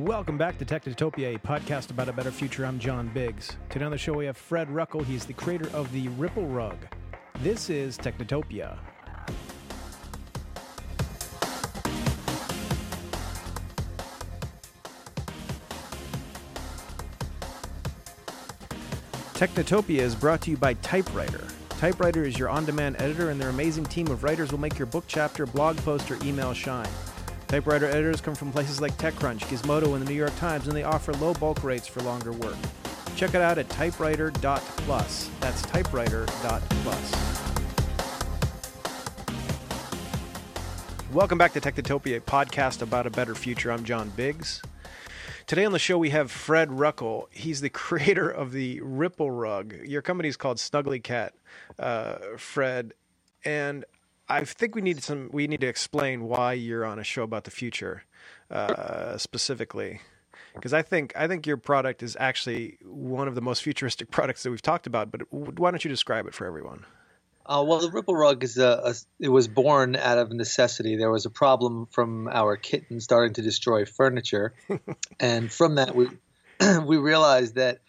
Welcome back to Technotopia, a podcast about a better future. I'm John Biggs. Today on the show we have Fred Ruckel. He's the creator of the Ripple Rug. This is Technotopia. Technotopia is brought to you by Typewriter. Typewriter is your on demand editor, and their amazing team of writers will make your book chapter, blog post, or email shine. Typewriter editors come from places like TechCrunch, Gizmodo, and the New York Times, and they offer low bulk rates for longer work. Check it out at typewriter.plus. That's typewriter.plus. Welcome back to Technotopia, a podcast about a better future. I'm John Biggs. Today on the show, we have Fred Ruckel. He's the creator of the Ripple Rug. Your company is called Snuggly Cat, uh, Fred. And I think we need some. We need to explain why you're on a show about the future, uh, specifically, because I think I think your product is actually one of the most futuristic products that we've talked about. But why don't you describe it for everyone? Uh, well, the Ripple Rug is a, a, it was born out of necessity. There was a problem from our kitten starting to destroy furniture, and from that we we realized that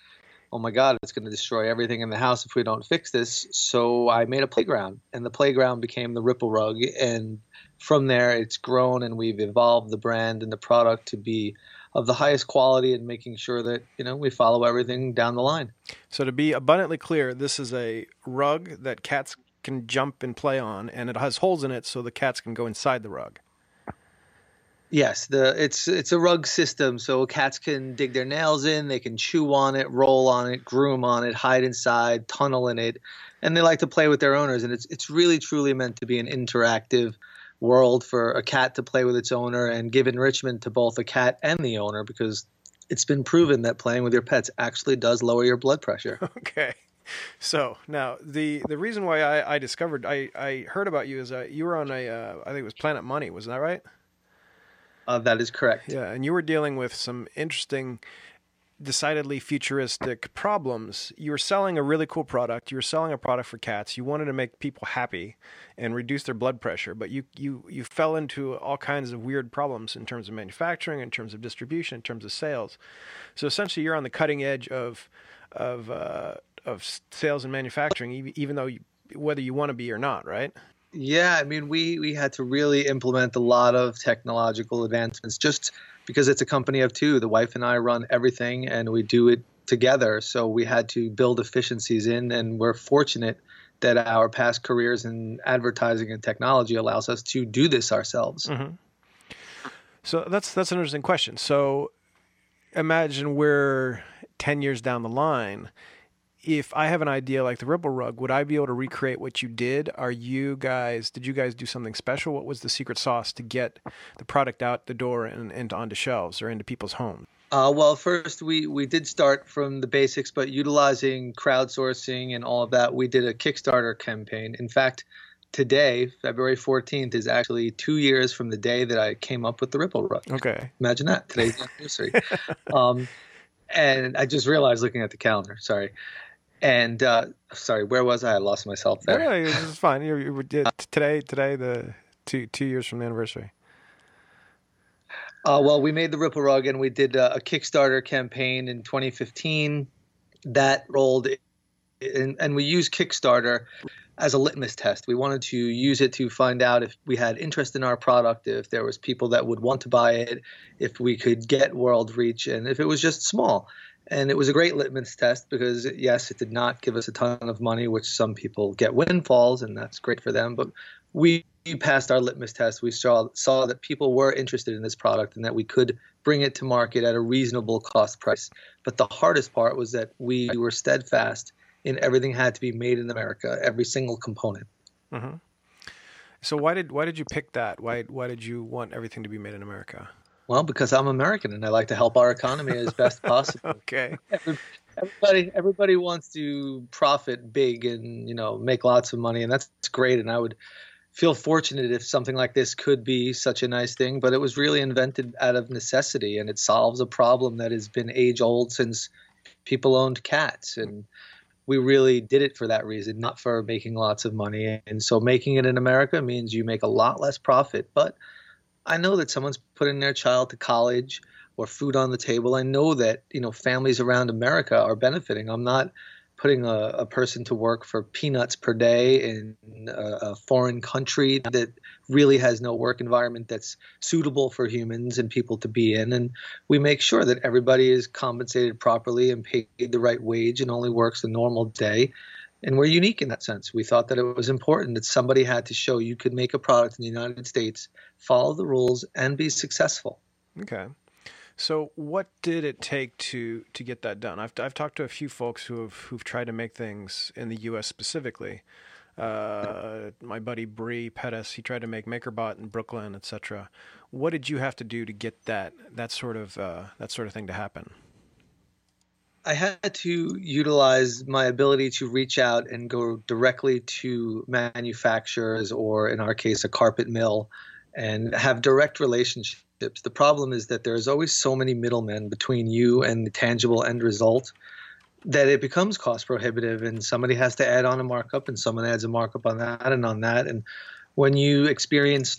oh my god, it's going to destroy everything in the house if we don't fix this. So I made a playground, and the playground became the Ripple Rug, and from there it's grown, and we've evolved the brand and the product to be of the highest quality and making sure that you know we follow everything down the line. So to be abundantly clear, this is a rug that cats can jump and play on, and it has holes in it so the cats can go inside the rug. Yes, the it's it's a rug system, so cats can dig their nails in, they can chew on it, roll on it, groom on it, hide inside, tunnel in it, and they like to play with their owners. And it's it's really truly meant to be an interactive world for a cat to play with its owner and give enrichment to both the cat and the owner because it's been proven that playing with your pets actually does lower your blood pressure. Okay. So now the the reason why I, I discovered I, I heard about you is that you were on a uh, I think it was Planet Money wasn't that right? Uh, that is correct. Yeah, and you were dealing with some interesting, decidedly futuristic problems. You were selling a really cool product. You were selling a product for cats. You wanted to make people happy and reduce their blood pressure, but you you you fell into all kinds of weird problems in terms of manufacturing, in terms of distribution, in terms of sales. So essentially, you're on the cutting edge of of uh, of sales and manufacturing, even though you, whether you want to be or not, right? Yeah, I mean, we we had to really implement a lot of technological advancements just because it's a company of two. The wife and I run everything, and we do it together. So we had to build efficiencies in, and we're fortunate that our past careers in advertising and technology allows us to do this ourselves. Mm-hmm. So that's that's an interesting question. So imagine we're ten years down the line if I have an idea like the Ripple Rug, would I be able to recreate what you did? Are you guys, did you guys do something special? What was the secret sauce to get the product out the door and, and onto shelves or into people's homes? Uh, well, first we, we did start from the basics, but utilizing crowdsourcing and all of that, we did a Kickstarter campaign. In fact, today, February 14th, is actually two years from the day that I came up with the Ripple Rug. Okay. Imagine that. Today's anniversary. um, and I just realized looking at the calendar, sorry. And uh, sorry, where was I? I lost myself there. Yeah, it's fine. You, you did today. Today, the two two years from the anniversary. Uh, well, we made the Ripple Rug, and we did a, a Kickstarter campaign in 2015 that rolled, in, and we used Kickstarter as a litmus test. We wanted to use it to find out if we had interest in our product, if there was people that would want to buy it, if we could get world reach, and if it was just small. And it was a great litmus test because, yes, it did not give us a ton of money, which some people get windfalls, and that's great for them. But we passed our litmus test. We saw, saw that people were interested in this product and that we could bring it to market at a reasonable cost price. But the hardest part was that we were steadfast in everything had to be made in America, every single component. Mm-hmm. So why did why did you pick that? Why why did you want everything to be made in America? Well, because I'm American and I like to help our economy as best possible. okay. Everybody, everybody wants to profit big and you know make lots of money, and that's great. And I would feel fortunate if something like this could be such a nice thing. But it was really invented out of necessity, and it solves a problem that has been age old since people owned cats. And we really did it for that reason, not for making lots of money. And so making it in America means you make a lot less profit, but I know that someone's putting their child to college or food on the table. I know that you know families around America are benefiting. I'm not putting a, a person to work for peanuts per day in a, a, foreign country that really has no work environment that's suitable for humans and people to be in. And we make sure that everybody is compensated properly and paid the right wage and only works a normal day. And we're unique in that sense. We thought that it was important that somebody had to show you could make a product in the United States, follow the rules, and be successful. Okay. So, what did it take to to get that done? I've I've talked to a few folks who have who've tried to make things in the U.S. specifically. Uh, my buddy Bre Pettis, he tried to make MakerBot in Brooklyn, etc. What did you have to do to get that that sort of uh, that sort of thing to happen? I had to utilize my ability to reach out and go directly to manufacturers, or in our case, a carpet mill, and have direct relationships. The problem is that there's always so many middlemen between you and the tangible end result that it becomes cost prohibitive and somebody has to add on a markup and someone adds a markup on that and on that. And when you experience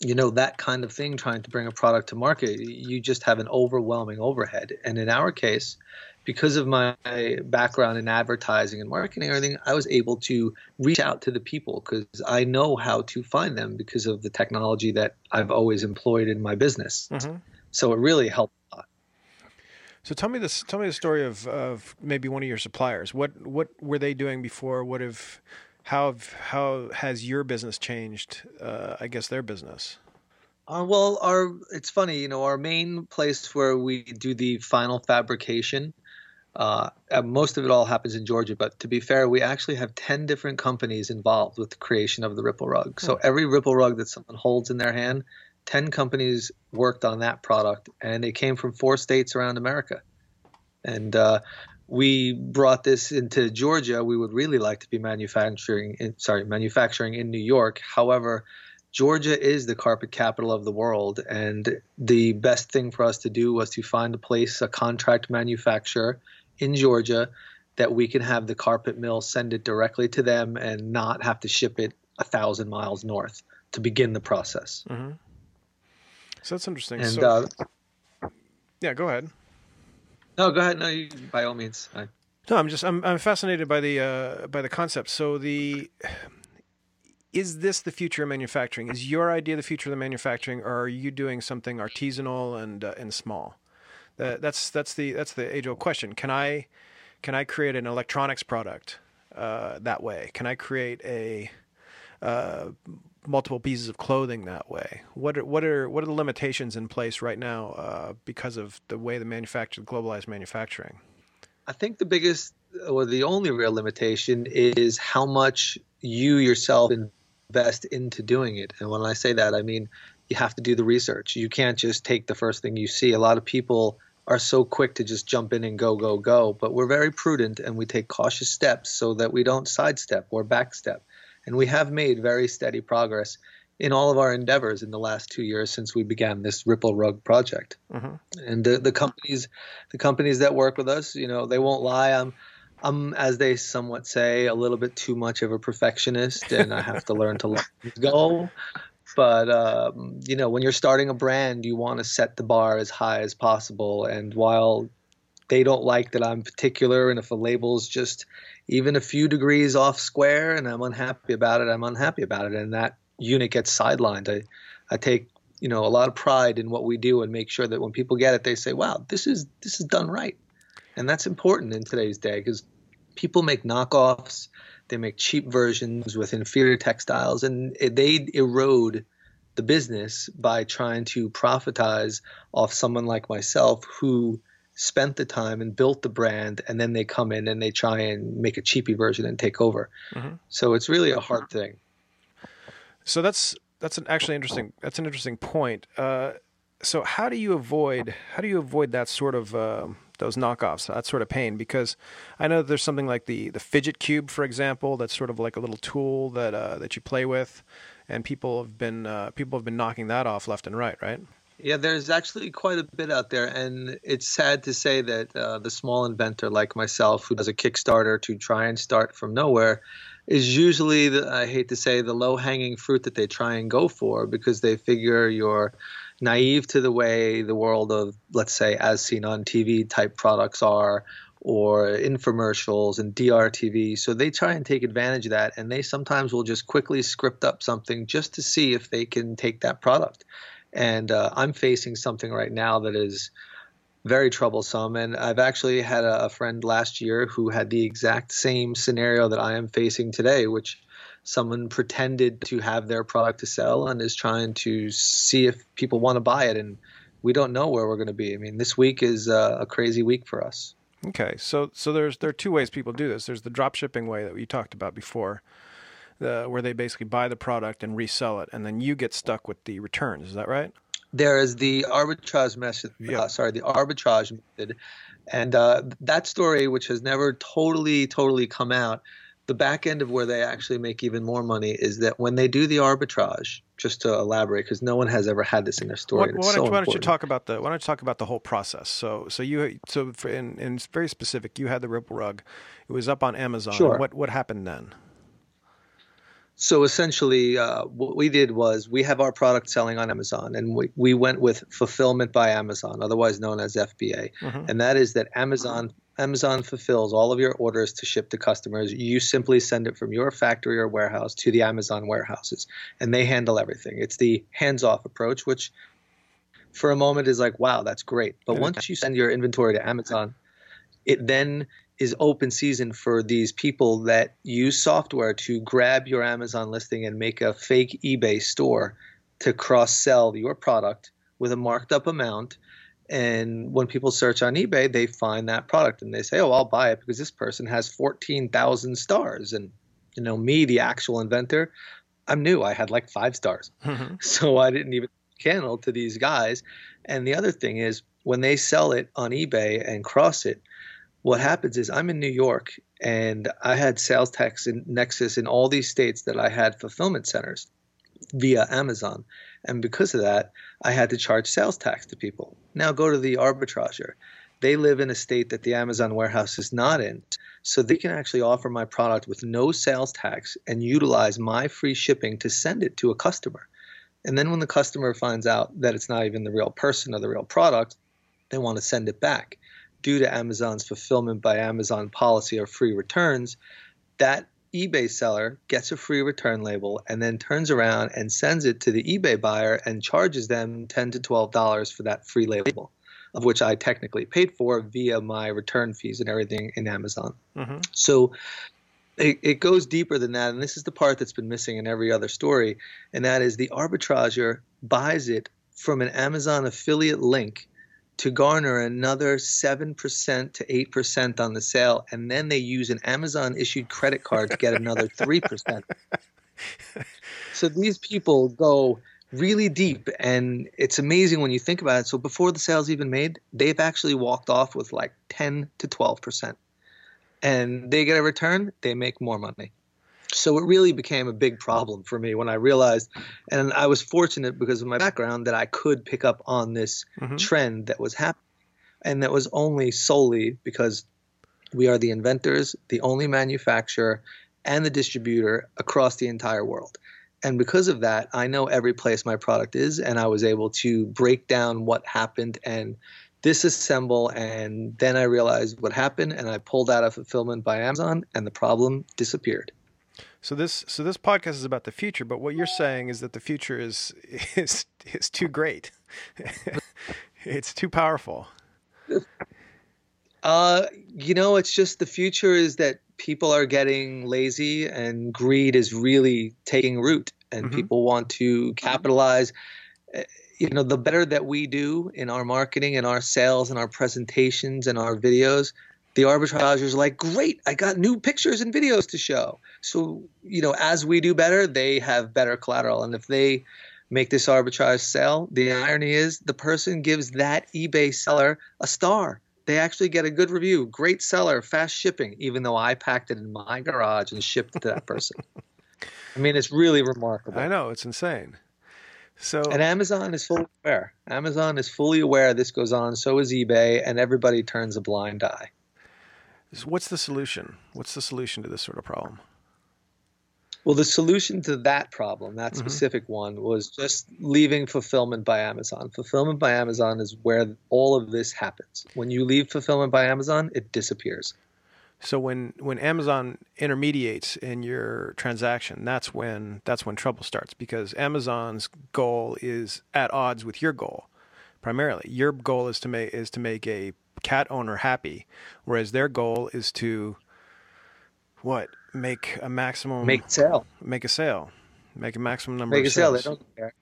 you know that kind of thing trying to bring a product to market you just have an overwhelming overhead. And in our case because of my background in advertising and marketing and everything, I was able to reach out to the people because I know how to find them because of the technology that I've always employed in my business. Mm-hmm. So it really helped a lot. So tell me this. Tell me the story of, of maybe one of your suppliers. What what were they doing before? What have how how has your business changed? Uh, I guess their business. Uh, well, our it's funny, you know, our main place where we do the final fabrication uh, most of it all happens in Georgia, but to be fair, we actually have 10 different companies involved with the creation of the Ripple rug. So hmm. every Ripple rug that someone holds in their hand, 10 companies worked on that product, and it came from four states around America. And uh, we brought this into Georgia. We would really like to be manufacturing, in, sorry, manufacturing in New York. However, Georgia is the carpet capital of the world, and the best thing for us to do was to find a place, a contract manufacturer in Georgia that we can have the carpet mill send it directly to them and not have to ship it a thousand miles north to begin the process. Mm-hmm. So that's interesting. And so, uh, yeah, go ahead. No, go ahead. No, you, by all means. I... No, I'm just I'm I'm fascinated by the uh, by the concept. So the is this the future of manufacturing? Is your idea the future of the manufacturing, or are you doing something artisanal and uh, and small? That's that's the that's the age old question. Can I can I create an electronics product uh, that way? Can I create a uh, multiple pieces of clothing that way? What are what are what are the limitations in place right now uh, because of the way the manufactured globalized manufacturing? I think the biggest or the only real limitation is how much you yourself invest into doing it. And when I say that, I mean you have to do the research. You can't just take the first thing you see. A lot of people are so quick to just jump in and go, go, go. But we're very prudent and we take cautious steps so that we don't sidestep or backstep. And we have made very steady progress in all of our endeavors in the last two years since we began this Ripple Rug project. Mm-hmm. And the, the companies, the companies that work with us, you know, they won't lie. I'm, I'm, as they somewhat say, a little bit too much of a perfectionist, and I have to learn to let go. But um, you know, when you're starting a brand, you want to set the bar as high as possible. And while they don't like that I'm particular, and if a label's just even a few degrees off square, and I'm unhappy about it, I'm unhappy about it, and that unit gets sidelined. I, I take you know a lot of pride in what we do and make sure that when people get it, they say, "Wow, this is this is done right," and that's important in today's day because people make knockoffs they make cheap versions with inferior textiles, and they erode the business by trying to profitize off someone like myself who spent the time and built the brand, and then they come in and they try and make a cheapy version and take over. Mm-hmm. So it's really a hard thing. So that's that's an actually interesting. That's an interesting point. Uh, so how do you avoid how do you avoid that sort of uh, those knockoffs, that sort of pain. Because I know there's something like the the fidget cube, for example, that's sort of like a little tool that uh, that you play with, and people have been uh, people have been knocking that off left and right, right? Yeah, there's actually quite a bit out there, and it's sad to say that uh, the small inventor like myself, who does a Kickstarter to try and start from nowhere, is usually the, I hate to say the low hanging fruit that they try and go for because they figure you're naive to the way the world of, let's say, as seen on TV type products are, or infomercials and DRTV. So they try and take advantage of that, and they sometimes will just quickly script up something just to see if they can take that product. And uh, I'm facing something right now that is very troublesome. And I've actually had a, a friend last year who had the exact same scenario that I am facing today, which someone pretended to have their product to sell and is trying to see if people want to buy it. And we don't know where we're going to be. I mean, this week is uh, a crazy week for us. Okay, so so there's there are two ways people do this. There's the drop shipping way that we talked about before, the, where they basically buy the product and resell it, and then you get stuck with the returns. Is that right? There is the arbitrage method. Yeah. Uh, sorry, the arbitrage method, and uh, that story, which has never totally totally come out, the back end of where they actually make even more money is that when they do the arbitrage, just to elaborate, because no one has ever had this in their story. What, why, don't, so why don't, you talk about the Why don't you talk about the whole process? So, so you so for, in, in very specific, you had the Ripple rug. It was up on Amazon. Sure. What what happened then? So essentially, uh, what we did was we have our product selling on Amazon, and we, we went with fulfillment by Amazon, otherwise known as FBA, mm-hmm. and that is that Amazon Amazon fulfills all of your orders to ship to customers. You simply send it from your factory or warehouse to the Amazon warehouses, and they handle everything. It's the hands off approach, which for a moment is like, wow, that's great. But once you send your inventory to Amazon, it then is open season for these people that use software to grab your Amazon listing and make a fake eBay store to cross sell your product with a marked up amount and when people search on eBay, they find that product and they say, "Oh, I'll buy it because this person has 14,000 stars." And you know, me, the actual inventor, I'm new. I had like 5 stars. Mm-hmm. So I didn't even channel to these guys. And the other thing is when they sell it on eBay and cross it, what happens is I'm in New York and I had sales tax in Nexus in all these states that I had fulfillment centers via Amazon. And because of that, I had to charge sales tax to people. Now go to the arbitrager. They live in a state that the Amazon warehouse is not in. So they can actually offer my product with no sales tax and utilize my free shipping to send it to a customer. And then when the customer finds out that it's not even the real person or the real product, they want to send it back. Due to Amazon's fulfillment by Amazon policy or free returns, that eBay seller gets a free return label and then turns around and sends it to the eBay buyer and charges them 10 to $12 for that free label, of which I technically paid for via my return fees and everything in Amazon. Mm-hmm. So it, it goes deeper than that. And this is the part that's been missing in every other story. And that is the arbitrager buys it from an Amazon affiliate link to garner another 7% to 8% on the sale. And then they use an Amazon issued credit card to get another 3%. so these people go really deep. And it's amazing when you think about it. So before the sale's even made, they've actually walked off with like 10 to 12%. And they get a return, they make more money so it really became a big problem for me when I realized, and I was fortunate because of my background that I could pick up on this mm-hmm. trend that was happening. And that was only solely because we are the inventors, the only manufacturer, and the distributor across the entire world. And because of that, I know every place my product is, and I was able to break down what happened and disassemble. And then I realized what happened, and I pulled out of fulfillment by Amazon, and the problem disappeared. So this so this podcast is about the future, but what you're saying is that the future is is is too great. it's too powerful. Uh, you know, it's just the future is that people are getting lazy and greed is really taking root, and mm-hmm. people want to capitalize. Eh, you know, the better that we do in our marketing and our sales and our presentations and our videos, the arbitragers are like, great, I got new pictures and videos to show. So, you know, as we do better, they have better collateral. And if they make this arbitrage sell, the irony is the person gives that eBay seller a star. They actually get a good review. Great seller, fast shipping, even though I packed it in my garage and shipped it to that person. I mean, it's really remarkable. I know, it's insane. So And Amazon is fully aware. Amazon is fully aware this goes on, so is eBay, and everybody turns a blind eye. What's the solution? What's the solution to this sort of problem? Well, the solution to that problem, that Mhm. specific one, was just leaving fulfillment by Amazon. Fulfillment by Amazon is where all of this happens. When you leave fulfillment by Amazon, it disappears. So when when Amazon intermediates in your transaction, that's when that's when trouble starts because Amazon's goal is at odds with your goal. Primarily, your goal is to make is to make a cat owner happy, whereas their goal is to what make a maximum Make a sale. make a sale, make a maximum number Make of a sale. They don't care.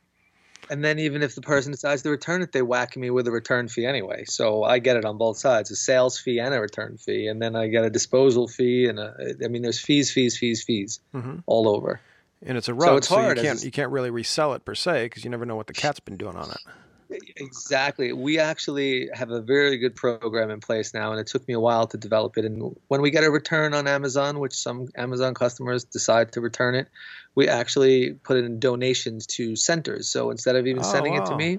And then even if the person decides to return it, they whack me with a return fee anyway. So I get it on both sides, a sales fee and a return fee. And then I get a disposal fee. And a, I mean, there's fees, fees, fees, fees Mhm. all over. And it's a So rug, it's so, hard you can't you can't really resell it per se because you never know what the cat's been doing on it. Exactly. We actually have a very good program in place now, and it took me a while to develop it. And when we get a return on Amazon, which some Amazon customers decide to return it, we actually put it in donations to centers. So instead of even Oh, sending it to me,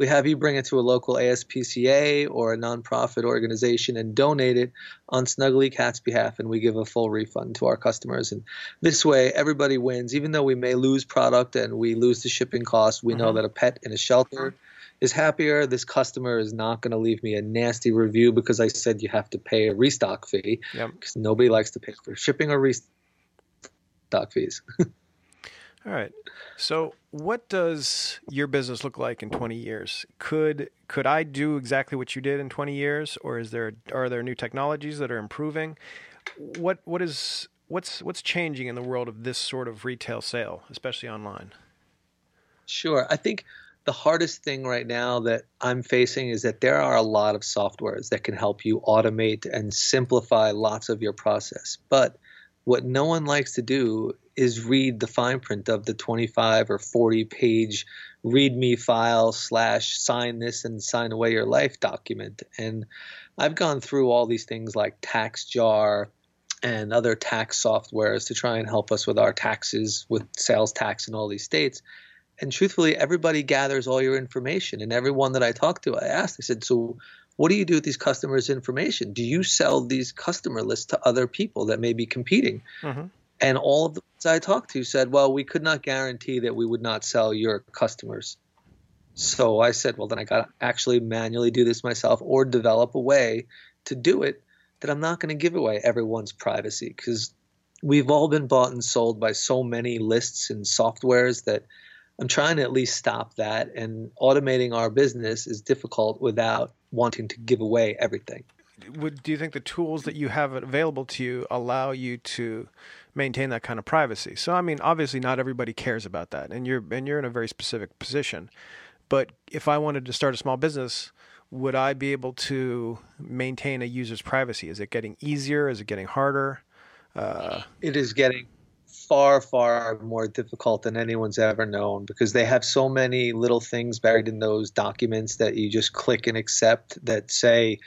we have you bring it to a local ASPCA or a nonprofit organization and donate it on Snuggly Cat's behalf, and we give a full refund to our customers. And this way, everybody wins. Even though we may lose product and we lose the shipping cost, we know Mhm. that a pet in a shelter is happier. This customer is not going to leave me a nasty review because I said you have to pay a restock fee Yep. because nobody likes to pay for shipping or restock fees. All right. So, what does your business look like in 20 years? Could could I do exactly what you did in 20 years, or is there are there new technologies that are improving? What what is what's what's changing in the world of this sort of retail sale, especially online? Sure. I think the hardest thing right now that I'm facing is that there are a lot of softwares that can help you automate and simplify lots of your process. But what no one likes to do is read the fine print of the 25 or 40 page readme file slash sign this and sign away your life document. And I've gone through all these things like TaxJar and other tax softwares to try and help us with our taxes, with sales tax in all these states and truthfully, everybody gathers all your information. And everyone that I talked to, I asked, I said, so what do you do with these customers' information? Do you sell these customer lists to other people that may be competing? Mm-hmm. And all of the ones I talked to said, well, we could not guarantee that we would not sell your customers. So I said, well, then I got to actually manually do this myself or develop a way to do it that I'm not going to give away everyone's privacy because we've all been bought and sold by so many lists and softwares that I'm trying to at least stop that. And automating our business is difficult without wanting to give away everything. Would do you think the tools that you have available to you allow you to maintain that kind of privacy? So, I mean, obviously, not everybody cares about that, and you're and you're in a very specific position. But if I wanted to start a small business, would I be able to maintain a user's privacy? Is it getting easier? Is it getting harder? Uh, It is getting far, far more difficult than anyone's ever known because they have so many little things buried in those documents that you just click and accept that say,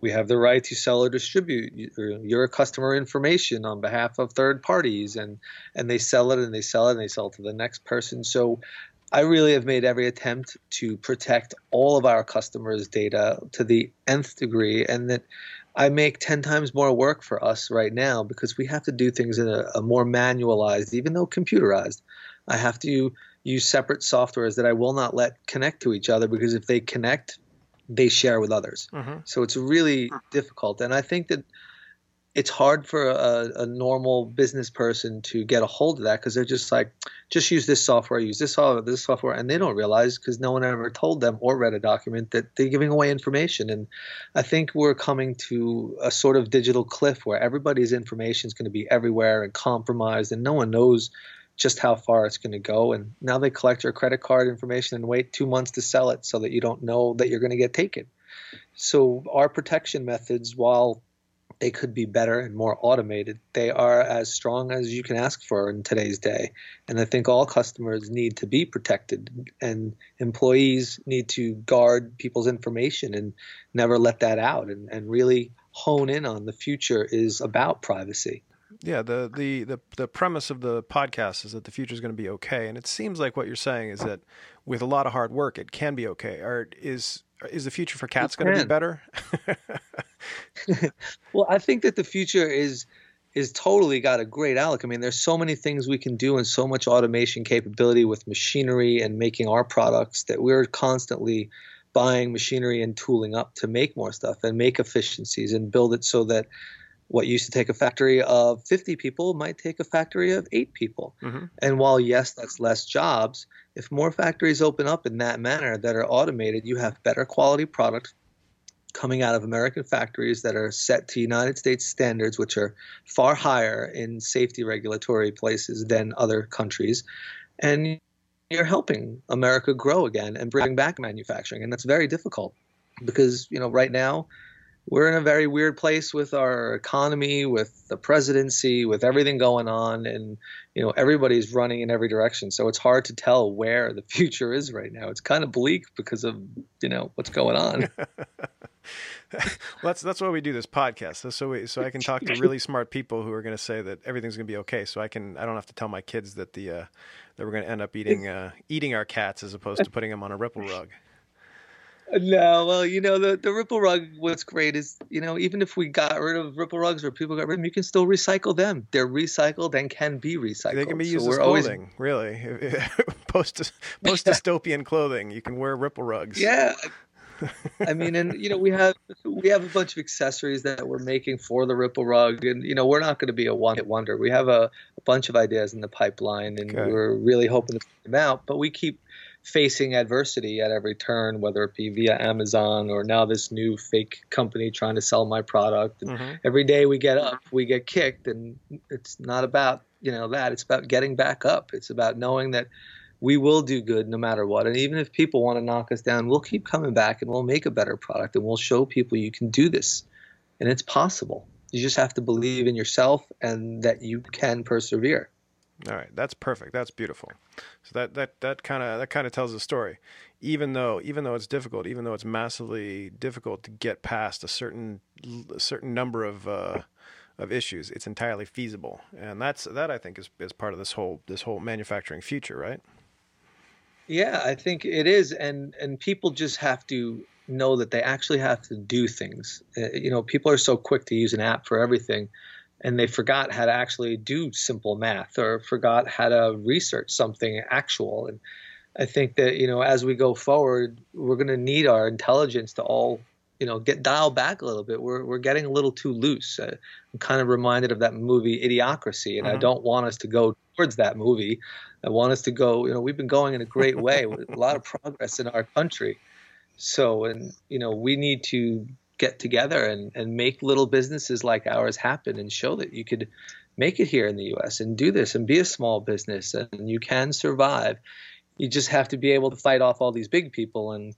we have the right to sell or distribute your customer information on behalf of third parties. And, and they sell it and they sell it and they sell it to the next person. So I really have made every attempt to protect all of our customers' data to the nth degree, and that I make 10 times more work for us right now because we have to do things in a, a more manualized, even though computerized. I have to use separate softwares that I will not let connect to each other because if they connect, they share with others. mhm. So it's really difficult. And I think that it's hard for a, a normal business person to get a hold of that because they're just like, just use this software, use this software, this software, and they don't realize because no one ever told them or read a document that they're giving away information. And I think we're coming to a sort of digital cliff where everybody's information is going to be everywhere and compromised, and no one knows just how far it's going to go. And now they collect your credit card information and wait two months to sell it so that you don't know that you're going to get taken. So our protection methods, while they could be better and more automated. They are as strong as you can ask for in today's day. And I think all customers need to be protected, and employees need to guard people's information and never let that out and, and really hone in on the future is about privacy. Yeah, the, the, the, the premise of the podcast is that the future is going to be okay, and it seems like what you're saying is that with a lot of hard work, it can be okay. Or is is the future for cats going to be better? Well, I think that the future is is totally got a great outlook. I mean, there's so many things we can do and so much automation capability with machinery and making our products that we're constantly buying machinery and tooling up to make more stuff and make efficiencies and build it so that what used to take a factory of 50 people might take a factory of eight people. Mm-hmm. And while, yes, that's less jobs, if more factories open up in that manner that are automated, you have better quality products coming out of American factories that are set to United States standards, which are far higher in safety regulatory places than other countries. And you're helping America grow again and bring back manufacturing. And that's very difficult because, you know, right now, we're in a very weird place with our economy, with the presidency, with everything going on, and you know everybody's running in every direction. So it's hard to tell where the future is right now. It's kind of bleak because of you know what's going on. well, that's that's why we do this podcast. So we, so I can talk to really smart people who are going to say that everything's going to be okay. So I can I don't have to tell my kids that the uh, that we're going to end up eating uh, eating our cats as opposed to putting them on a ripple rug. No, well, you know the the ripple rug. What's great is you know even if we got rid of ripple rugs or people got rid of them, you can still recycle them. They're recycled and can be recycled. They can be used so as clothing, always... really. post post dystopian clothing. You can wear ripple rugs. Yeah. I mean, and you know, we have we have a bunch of accessories that we're making for the ripple rug, and you know, we're not going to be a one hit wonder. We have a, a, bunch of ideas in the pipeline, and okay. we're really hoping to put them out. But we keep facing adversity at every turn, whether it be via Amazon or now this new fake company trying to sell my product. And mm-hmm. every day we get up, we get kicked, and it's not about you know that. It's about getting back up. It's about knowing that we will do good no matter what. And even if people want to knock us down, we'll keep coming back and we'll make a better product and we'll show people you can do this, and it's possible. You just have to believe in yourself and that you can persevere. All right, that's perfect. That's beautiful. So that that that kind of that kind of tells the story. Even though even though it's difficult, even though it's massively difficult to get past a certain a certain number of uh, of issues, it's entirely feasible, and that's that I think is is part of this whole this whole manufacturing future, right? Yeah, I think it is, and and people just have to know that they actually have to do things. Uh, you know, people are so quick to use an app for everything and they forgot how to actually do simple math or forgot how to research something actual. And I think that, you know, as we go forward, we're going to need our intelligence to all, you know, get dialed back a little bit. We're, we're getting a little too loose. Uh, I'm kind of reminded of that movie Idiocracy, and mm-hmm. I don't want us to go towards that movie. I want us to go, you know, we've been going in a great way with a lot of progress in our country. So, and, you know, we need to get together and, and make little businesses like ours happen and show that you could make it here in the US and do this and be a small business and you can survive. You just have to be able to fight off all these big people and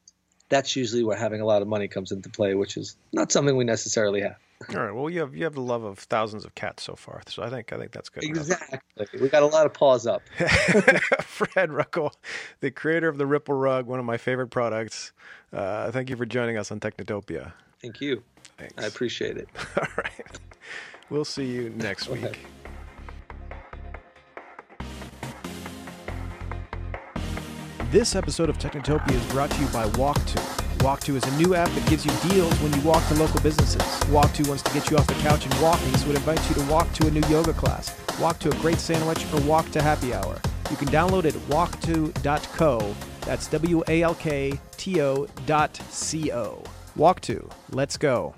that's usually where having a lot of money comes into play, which is not something we necessarily have. All right. Well, you have you have the love of thousands of cats so far, so I think I think that's good. Exactly. Enough. We got a lot of paws up. Fred Ruckel, the creator of the Ripple Rug, one of my favorite products. Uh, thank you for joining us on Technotopia. Thank you. Thanks. I appreciate it. All right. We'll see you next week. This episode of Technotopia is brought to you by Walk2. Walk2 is a new app that gives you deals when you walk to local businesses. Walk2 wants to get you off the couch and walking, so it invites you to walk to a new yoga class, walk to a great sandwich, or walk to happy hour. You can download it at walk2.co. That's W A L K T O dot C O. Walk2. Let's go.